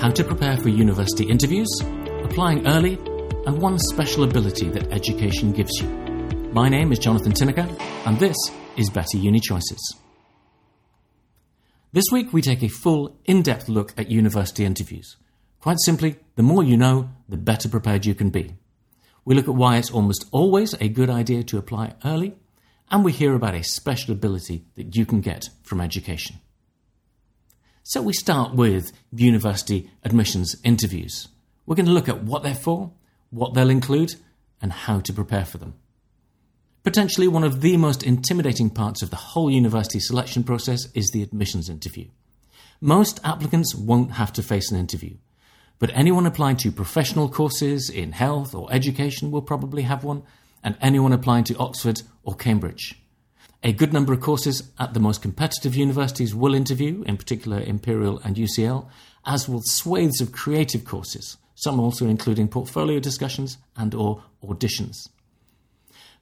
how to prepare for university interviews, applying early, and one special ability that education gives you. My name is Jonathan Tinnicker, and this is Better Uni Choices. This week we take a full, in depth look at university interviews. Quite simply, the more you know, the better prepared you can be. We look at why it's almost always a good idea to apply early, and we hear about a special ability that you can get from education. So we start with university admissions interviews. We're going to look at what they're for, what they'll include, and how to prepare for them. Potentially one of the most intimidating parts of the whole university selection process is the admissions interview. Most applicants won't have to face an interview, but anyone applying to professional courses in health or education will probably have one, and anyone applying to Oxford or Cambridge. A good number of courses at the most competitive universities will interview, in particular Imperial and UCL, as will swathes of creative courses, some also including portfolio discussions and or auditions.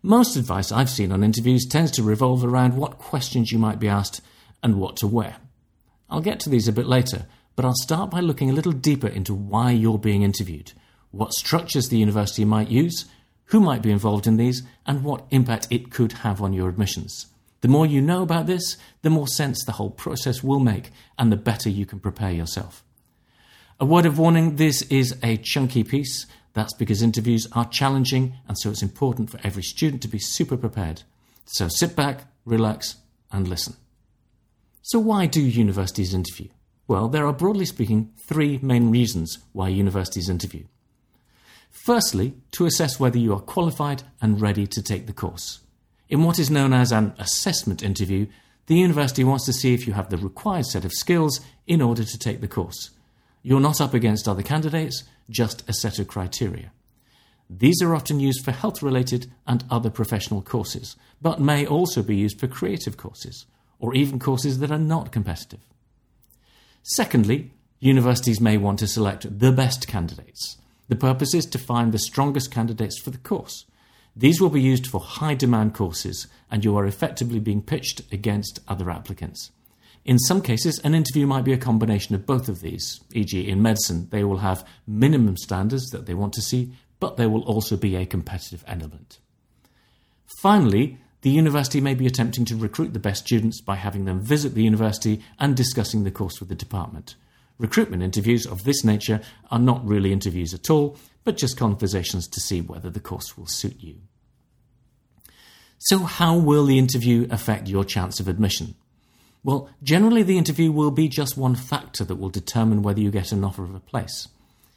Most advice I've seen on interviews tends to revolve around what questions you might be asked and what to wear. I'll get to these a bit later, but I'll start by looking a little deeper into why you're being interviewed, what structures the university might use, who might be involved in these, and what impact it could have on your admissions. The more you know about this, the more sense the whole process will make, and the better you can prepare yourself. A word of warning this is a chunky piece. That's because interviews are challenging, and so it's important for every student to be super prepared. So sit back, relax, and listen. So, why do universities interview? Well, there are broadly speaking three main reasons why universities interview. Firstly, to assess whether you are qualified and ready to take the course. In what is known as an assessment interview, the university wants to see if you have the required set of skills in order to take the course. You're not up against other candidates, just a set of criteria. These are often used for health related and other professional courses, but may also be used for creative courses, or even courses that are not competitive. Secondly, universities may want to select the best candidates. The purpose is to find the strongest candidates for the course. These will be used for high demand courses, and you are effectively being pitched against other applicants. In some cases, an interview might be a combination of both of these, e.g., in medicine, they will have minimum standards that they want to see, but there will also be a competitive element. Finally, the university may be attempting to recruit the best students by having them visit the university and discussing the course with the department. Recruitment interviews of this nature are not really interviews at all, but just conversations to see whether the course will suit you. So, how will the interview affect your chance of admission? Well, generally, the interview will be just one factor that will determine whether you get an offer of a place.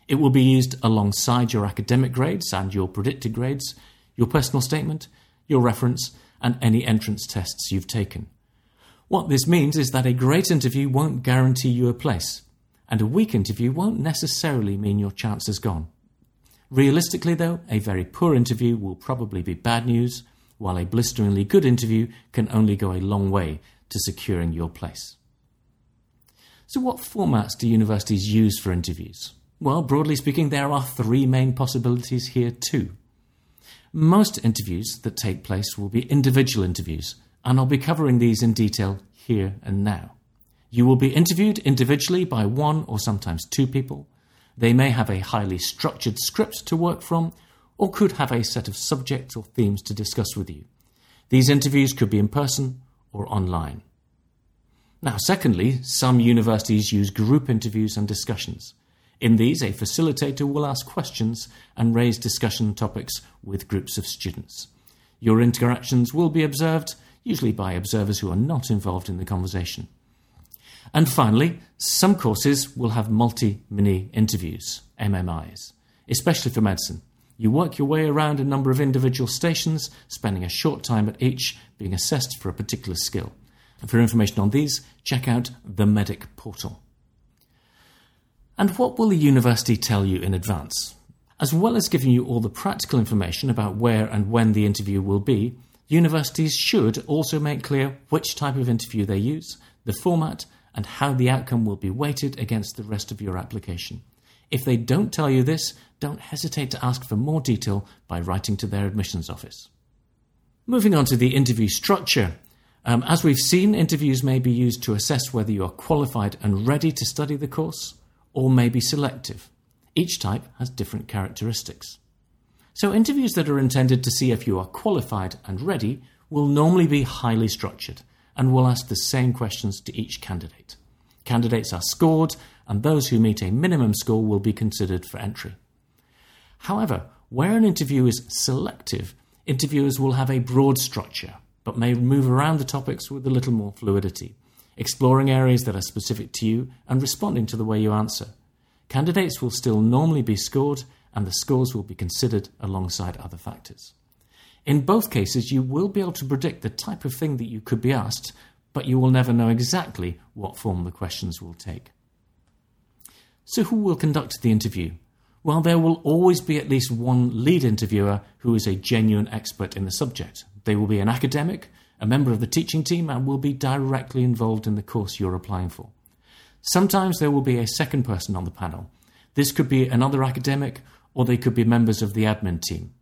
It will be used alongside your academic grades and your predicted grades, your personal statement, your reference, and any entrance tests you've taken. What this means is that a great interview won't guarantee you a place, and a weak interview won't necessarily mean your chance is gone. Realistically, though, a very poor interview will probably be bad news, while a blisteringly good interview can only go a long way to securing your place. So, what formats do universities use for interviews? Well, broadly speaking, there are three main possibilities here, too. Most interviews that take place will be individual interviews, and I'll be covering these in detail here and now. You will be interviewed individually by one or sometimes two people. They may have a highly structured script to work from, or could have a set of subjects or themes to discuss with you. These interviews could be in person or online. Now, secondly, some universities use group interviews and discussions. In these, a facilitator will ask questions and raise discussion topics with groups of students. Your interactions will be observed, usually by observers who are not involved in the conversation. And finally, some courses will have multi mini interviews, MMIs, especially for medicine. You work your way around a number of individual stations, spending a short time at each being assessed for a particular skill. And for information on these, check out the Medic portal. And what will the university tell you in advance? As well as giving you all the practical information about where and when the interview will be, universities should also make clear which type of interview they use, the format, and how the outcome will be weighted against the rest of your application. If they don't tell you this, don't hesitate to ask for more detail by writing to their admissions office. Moving on to the interview structure. Um, as we've seen, interviews may be used to assess whether you are qualified and ready to study the course, or may be selective. Each type has different characteristics. So, interviews that are intended to see if you are qualified and ready will normally be highly structured and will ask the same questions to each candidate. Candidates are scored, and those who meet a minimum score will be considered for entry. However, where an interview is selective, interviewers will have a broad structure, but may move around the topics with a little more fluidity, exploring areas that are specific to you and responding to the way you answer. Candidates will still normally be scored, and the scores will be considered alongside other factors. In both cases, you will be able to predict the type of thing that you could be asked, but you will never know exactly what form the questions will take. So, who will conduct the interview? Well, there will always be at least one lead interviewer who is a genuine expert in the subject. They will be an academic, a member of the teaching team, and will be directly involved in the course you're applying for. Sometimes there will be a second person on the panel. This could be another academic, or they could be members of the admin team.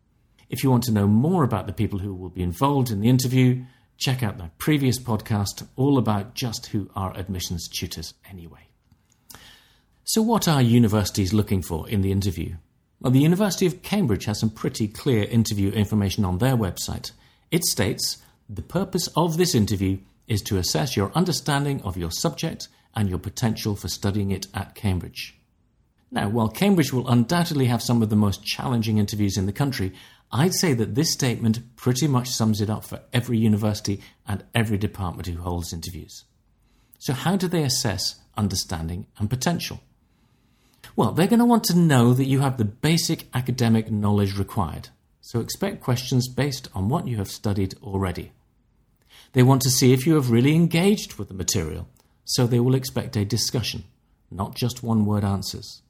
If you want to know more about the people who will be involved in the interview, check out my previous podcast all about just who are admissions tutors anyway. So, what are universities looking for in the interview? Well, the University of Cambridge has some pretty clear interview information on their website. It states the purpose of this interview is to assess your understanding of your subject and your potential for studying it at Cambridge. Now, while Cambridge will undoubtedly have some of the most challenging interviews in the country, I'd say that this statement pretty much sums it up for every university and every department who holds interviews. So, how do they assess understanding and potential? Well, they're going to want to know that you have the basic academic knowledge required, so expect questions based on what you have studied already. They want to see if you have really engaged with the material, so they will expect a discussion, not just one word answers.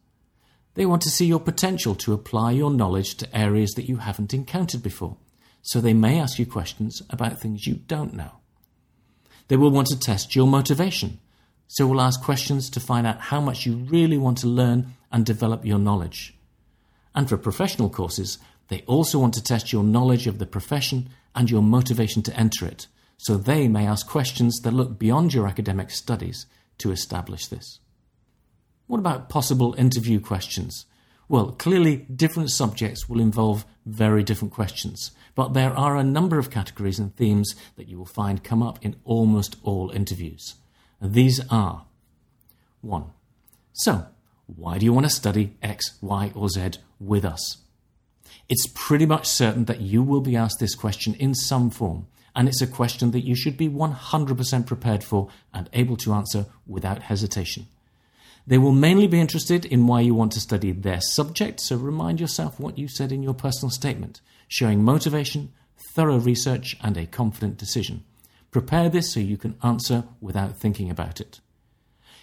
They want to see your potential to apply your knowledge to areas that you haven't encountered before, so they may ask you questions about things you don't know. They will want to test your motivation, so will ask questions to find out how much you really want to learn and develop your knowledge. And for professional courses, they also want to test your knowledge of the profession and your motivation to enter it, so they may ask questions that look beyond your academic studies to establish this. What about possible interview questions? Well, clearly, different subjects will involve very different questions, but there are a number of categories and themes that you will find come up in almost all interviews. These are 1. So, why do you want to study X, Y, or Z with us? It's pretty much certain that you will be asked this question in some form, and it's a question that you should be 100% prepared for and able to answer without hesitation. They will mainly be interested in why you want to study their subject, so remind yourself what you said in your personal statement, showing motivation, thorough research, and a confident decision. Prepare this so you can answer without thinking about it.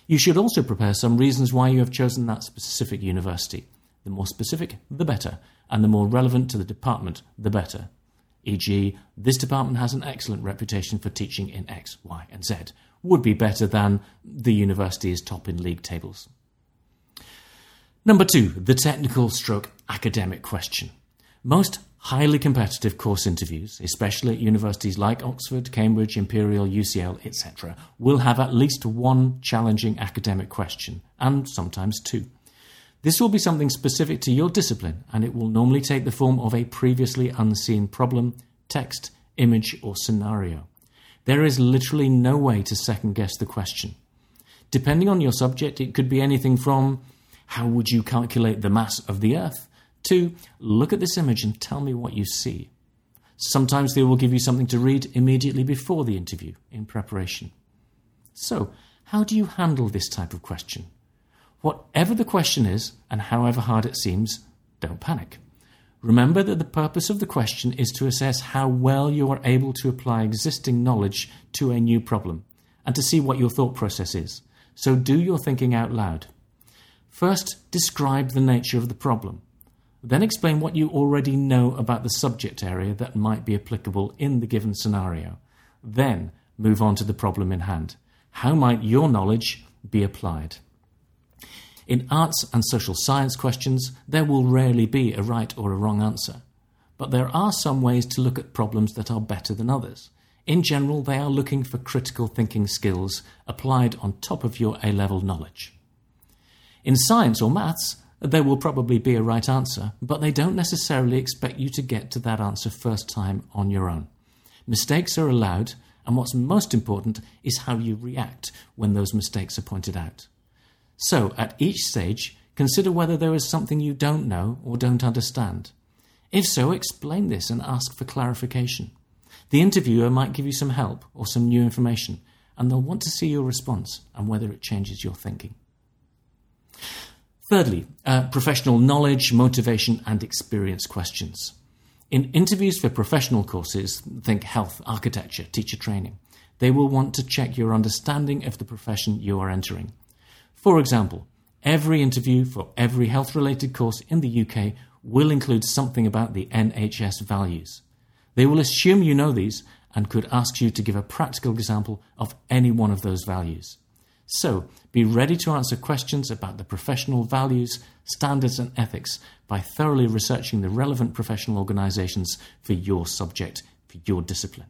You should also prepare some reasons why you have chosen that specific university. The more specific, the better, and the more relevant to the department, the better. E.g., this department has an excellent reputation for teaching in X, Y, and Z, would be better than the university is top in league tables. Number two, the technical stroke academic question. Most highly competitive course interviews, especially at universities like Oxford, Cambridge, Imperial, UCL, etc., will have at least one challenging academic question, and sometimes two. This will be something specific to your discipline, and it will normally take the form of a previously unseen problem, text, image, or scenario. There is literally no way to second guess the question. Depending on your subject, it could be anything from how would you calculate the mass of the Earth to look at this image and tell me what you see. Sometimes they will give you something to read immediately before the interview in preparation. So, how do you handle this type of question? Whatever the question is, and however hard it seems, don't panic. Remember that the purpose of the question is to assess how well you are able to apply existing knowledge to a new problem and to see what your thought process is. So do your thinking out loud. First, describe the nature of the problem. Then explain what you already know about the subject area that might be applicable in the given scenario. Then move on to the problem in hand. How might your knowledge be applied? In arts and social science questions, there will rarely be a right or a wrong answer. But there are some ways to look at problems that are better than others. In general, they are looking for critical thinking skills applied on top of your A level knowledge. In science or maths, there will probably be a right answer, but they don't necessarily expect you to get to that answer first time on your own. Mistakes are allowed, and what's most important is how you react when those mistakes are pointed out. So, at each stage, consider whether there is something you don't know or don't understand. If so, explain this and ask for clarification. The interviewer might give you some help or some new information, and they'll want to see your response and whether it changes your thinking. Thirdly, uh, professional knowledge, motivation, and experience questions. In interviews for professional courses, think health, architecture, teacher training, they will want to check your understanding of the profession you are entering. For example, every interview for every health related course in the UK will include something about the NHS values. They will assume you know these and could ask you to give a practical example of any one of those values. So, be ready to answer questions about the professional values, standards, and ethics by thoroughly researching the relevant professional organisations for your subject, for your discipline.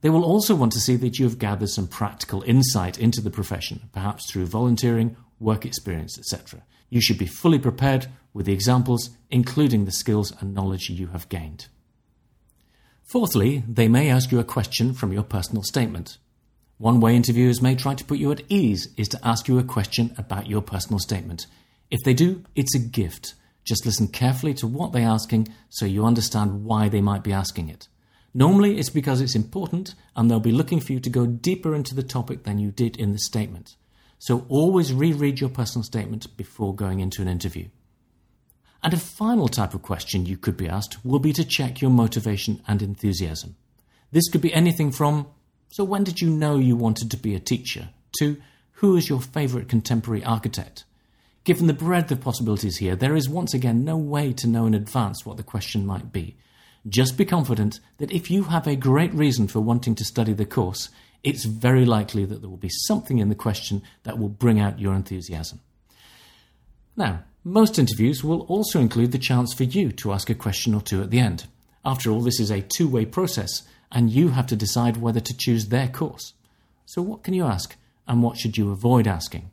They will also want to see that you have gathered some practical insight into the profession, perhaps through volunteering, work experience, etc. You should be fully prepared with the examples, including the skills and knowledge you have gained. Fourthly, they may ask you a question from your personal statement. One way interviewers may try to put you at ease is to ask you a question about your personal statement. If they do, it's a gift. Just listen carefully to what they're asking so you understand why they might be asking it. Normally, it's because it's important and they'll be looking for you to go deeper into the topic than you did in the statement. So always reread your personal statement before going into an interview. And a final type of question you could be asked will be to check your motivation and enthusiasm. This could be anything from so, when did you know you wanted to be a teacher? To who is your favourite contemporary architect? Given the breadth of possibilities here, there is once again no way to know in advance what the question might be. Just be confident that if you have a great reason for wanting to study the course, it's very likely that there will be something in the question that will bring out your enthusiasm. Now, most interviews will also include the chance for you to ask a question or two at the end. After all, this is a two way process, and you have to decide whether to choose their course. So, what can you ask, and what should you avoid asking?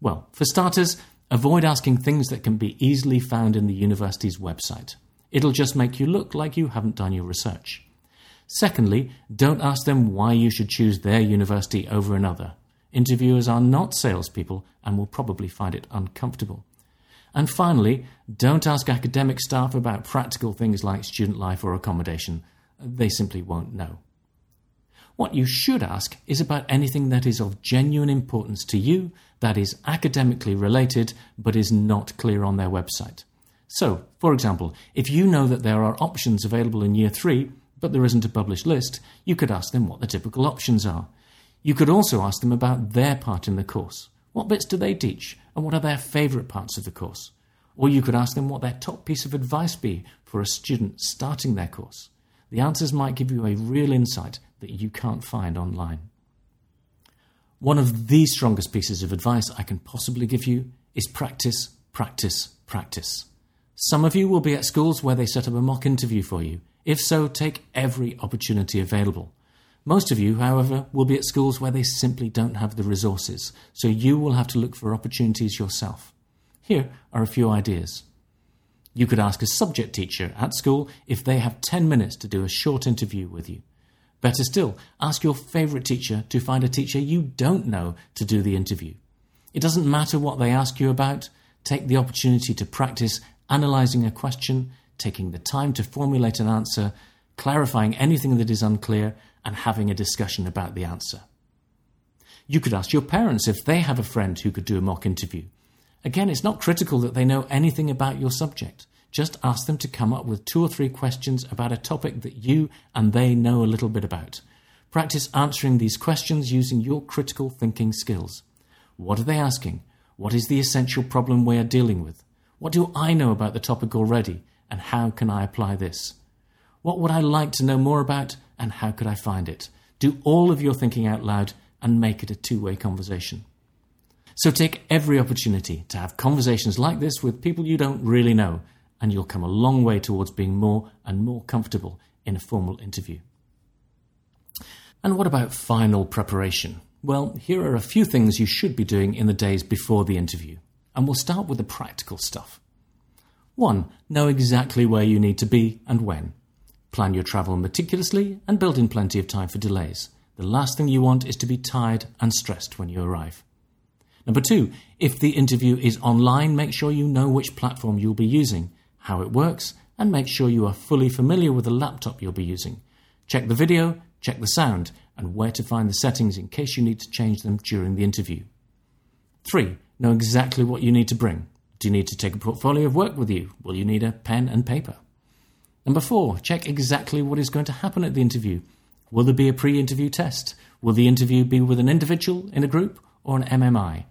Well, for starters, avoid asking things that can be easily found in the university's website. It'll just make you look like you haven't done your research. Secondly, don't ask them why you should choose their university over another. Interviewers are not salespeople and will probably find it uncomfortable. And finally, don't ask academic staff about practical things like student life or accommodation they simply won't know. What you should ask is about anything that is of genuine importance to you, that is academically related, but is not clear on their website. So, for example, if you know that there are options available in year three, but there isn't a published list, you could ask them what the typical options are. You could also ask them about their part in the course. What bits do they teach, and what are their favourite parts of the course? Or you could ask them what their top piece of advice be for a student starting their course the answers might give you a real insight that you can't find online. One of the strongest pieces of advice I can possibly give you is practice, practice, practice. Some of you will be at schools where they set up a mock interview for you. If so, take every opportunity available. Most of you, however, will be at schools where they simply don't have the resources, so you will have to look for opportunities yourself. Here are a few ideas. You could ask a subject teacher at school if they have 10 minutes to do a short interview with you. Better still, ask your favourite teacher to find a teacher you don't know to do the interview. It doesn't matter what they ask you about, take the opportunity to practice analysing a question, taking the time to formulate an answer, clarifying anything that is unclear, and having a discussion about the answer. You could ask your parents if they have a friend who could do a mock interview. Again, it's not critical that they know anything about your subject. Just ask them to come up with two or three questions about a topic that you and they know a little bit about. Practice answering these questions using your critical thinking skills. What are they asking? What is the essential problem we are dealing with? What do I know about the topic already, and how can I apply this? What would I like to know more about, and how could I find it? Do all of your thinking out loud and make it a two way conversation. So take every opportunity to have conversations like this with people you don't really know, and you'll come a long way towards being more and more comfortable in a formal interview. And what about final preparation? Well, here are a few things you should be doing in the days before the interview, and we'll start with the practical stuff. 1. Know exactly where you need to be and when. Plan your travel meticulously and build in plenty of time for delays. The last thing you want is to be tired and stressed when you arrive. Number two, if the interview is online, make sure you know which platform you'll be using, how it works, and make sure you are fully familiar with the laptop you'll be using. Check the video, check the sound, and where to find the settings in case you need to change them during the interview. 3. Know exactly what you need to bring. Do you need to take a portfolio of work with you? Will you need a pen and paper? Number 4. Check exactly what is going to happen at the interview. Will there be a pre interview test? Will the interview be with an individual, in a group, or an MMI?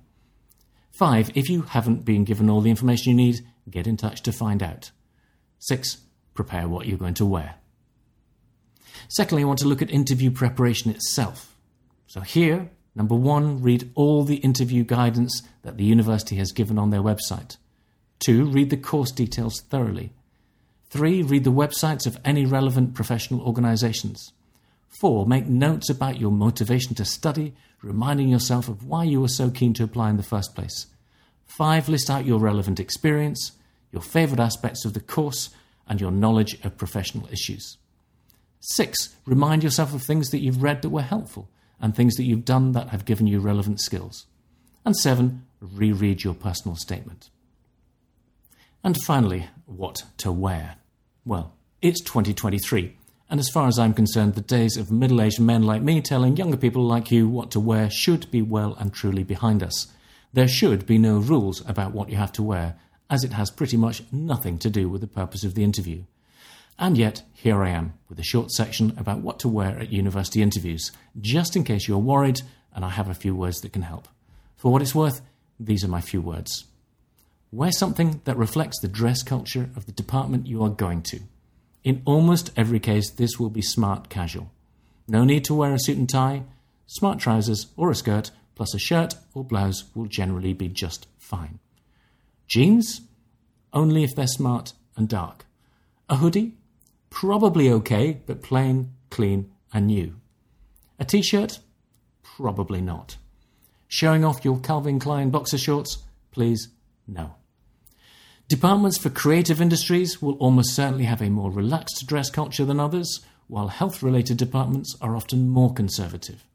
5. If you haven't been given all the information you need, get in touch to find out. 6. Prepare what you're going to wear. Secondly, I want to look at interview preparation itself. So here, number one, read all the interview guidance that the university has given on their website. Two, read the course details thoroughly. Three, read the websites of any relevant professional organizations. Four, make notes about your motivation to study, reminding yourself of why you were so keen to apply in the first place. Five, list out your relevant experience, your favorite aspects of the course, and your knowledge of professional issues. Six, remind yourself of things that you've read that were helpful and things that you've done that have given you relevant skills. And seven, reread your personal statement. And finally, what to wear? Well, it's 2023, and as far as I'm concerned, the days of middle aged men like me telling younger people like you what to wear should be well and truly behind us. There should be no rules about what you have to wear, as it has pretty much nothing to do with the purpose of the interview. And yet, here I am with a short section about what to wear at university interviews, just in case you're worried, and I have a few words that can help. For what it's worth, these are my few words. Wear something that reflects the dress culture of the department you are going to. In almost every case, this will be smart casual. No need to wear a suit and tie. Smart trousers or a skirt plus a shirt or blouse will generally be just fine. Jeans? Only if they're smart and dark. A hoodie? Probably okay, but plain, clean, and new. A t shirt? Probably not. Showing off your Calvin Klein boxer shorts? Please, no. Departments for creative industries will almost certainly have a more relaxed dress culture than others, while health related departments are often more conservative.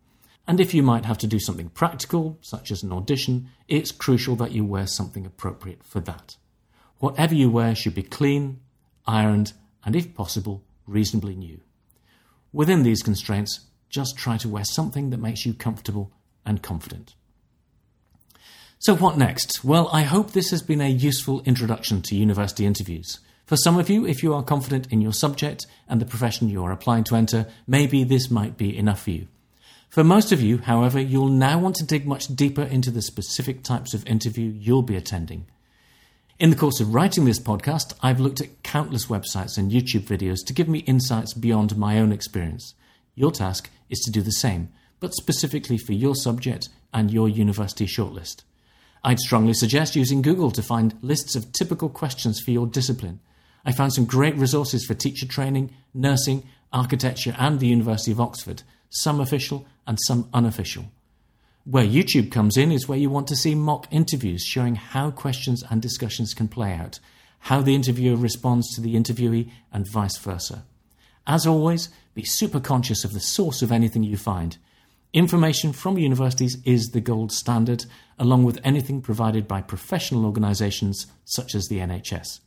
And if you might have to do something practical, such as an audition, it's crucial that you wear something appropriate for that. Whatever you wear should be clean, ironed, and if possible, reasonably new. Within these constraints, just try to wear something that makes you comfortable and confident. So, what next? Well, I hope this has been a useful introduction to university interviews. For some of you, if you are confident in your subject and the profession you are applying to enter, maybe this might be enough for you. For most of you, however, you'll now want to dig much deeper into the specific types of interview you'll be attending. In the course of writing this podcast, I've looked at countless websites and YouTube videos to give me insights beyond my own experience. Your task is to do the same, but specifically for your subject and your university shortlist. I'd strongly suggest using Google to find lists of typical questions for your discipline. I found some great resources for teacher training, nursing, architecture, and the University of Oxford, some official and some unofficial. Where YouTube comes in is where you want to see mock interviews showing how questions and discussions can play out, how the interviewer responds to the interviewee, and vice versa. As always, be super conscious of the source of anything you find. Information from universities is the gold standard, along with anything provided by professional organisations such as the NHS.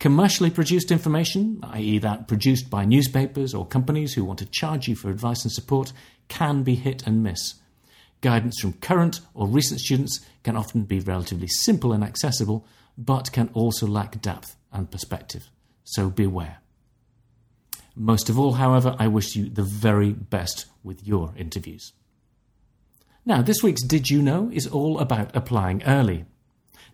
Commercially produced information, i.e., that produced by newspapers or companies who want to charge you for advice and support, can be hit and miss. Guidance from current or recent students can often be relatively simple and accessible, but can also lack depth and perspective. So beware. Most of all, however, I wish you the very best with your interviews. Now, this week's Did You Know is all about applying early.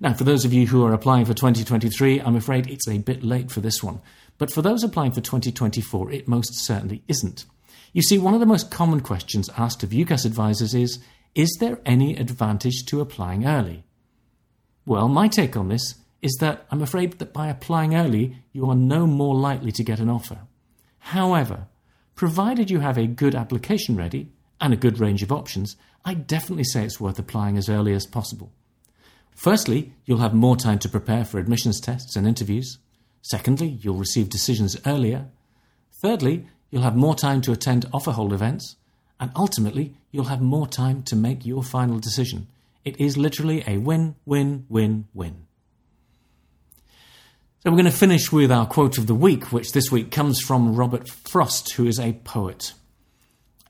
Now, for those of you who are applying for 2023, I'm afraid it's a bit late for this one. But for those applying for 2024, it most certainly isn't. You see, one of the most common questions asked of UCAS advisors is is there any advantage to applying early? Well, my take on this is that I'm afraid that by applying early, you are no more likely to get an offer. However, provided you have a good application ready and a good range of options, I definitely say it's worth applying as early as possible. Firstly, you'll have more time to prepare for admissions tests and interviews. Secondly, you'll receive decisions earlier. Thirdly, you'll have more time to attend offer hold events. And ultimately, you'll have more time to make your final decision. It is literally a win, win, win, win. So we're going to finish with our quote of the week, which this week comes from Robert Frost, who is a poet.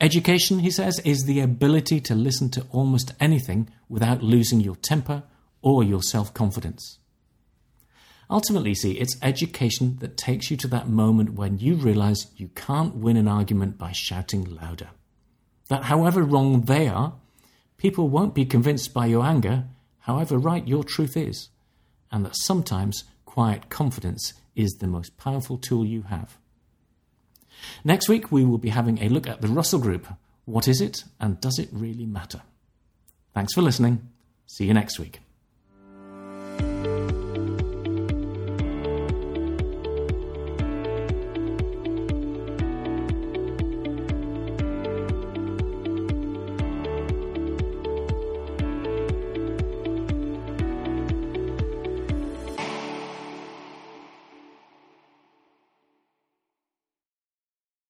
Education, he says, is the ability to listen to almost anything without losing your temper or your self confidence. Ultimately, see, it's education that takes you to that moment when you realize you can't win an argument by shouting louder. That however wrong they are, people won't be convinced by your anger, however right your truth is, and that sometimes quiet confidence is the most powerful tool you have. Next week, we will be having a look at the Russell Group. What is it, and does it really matter? Thanks for listening. See you next week.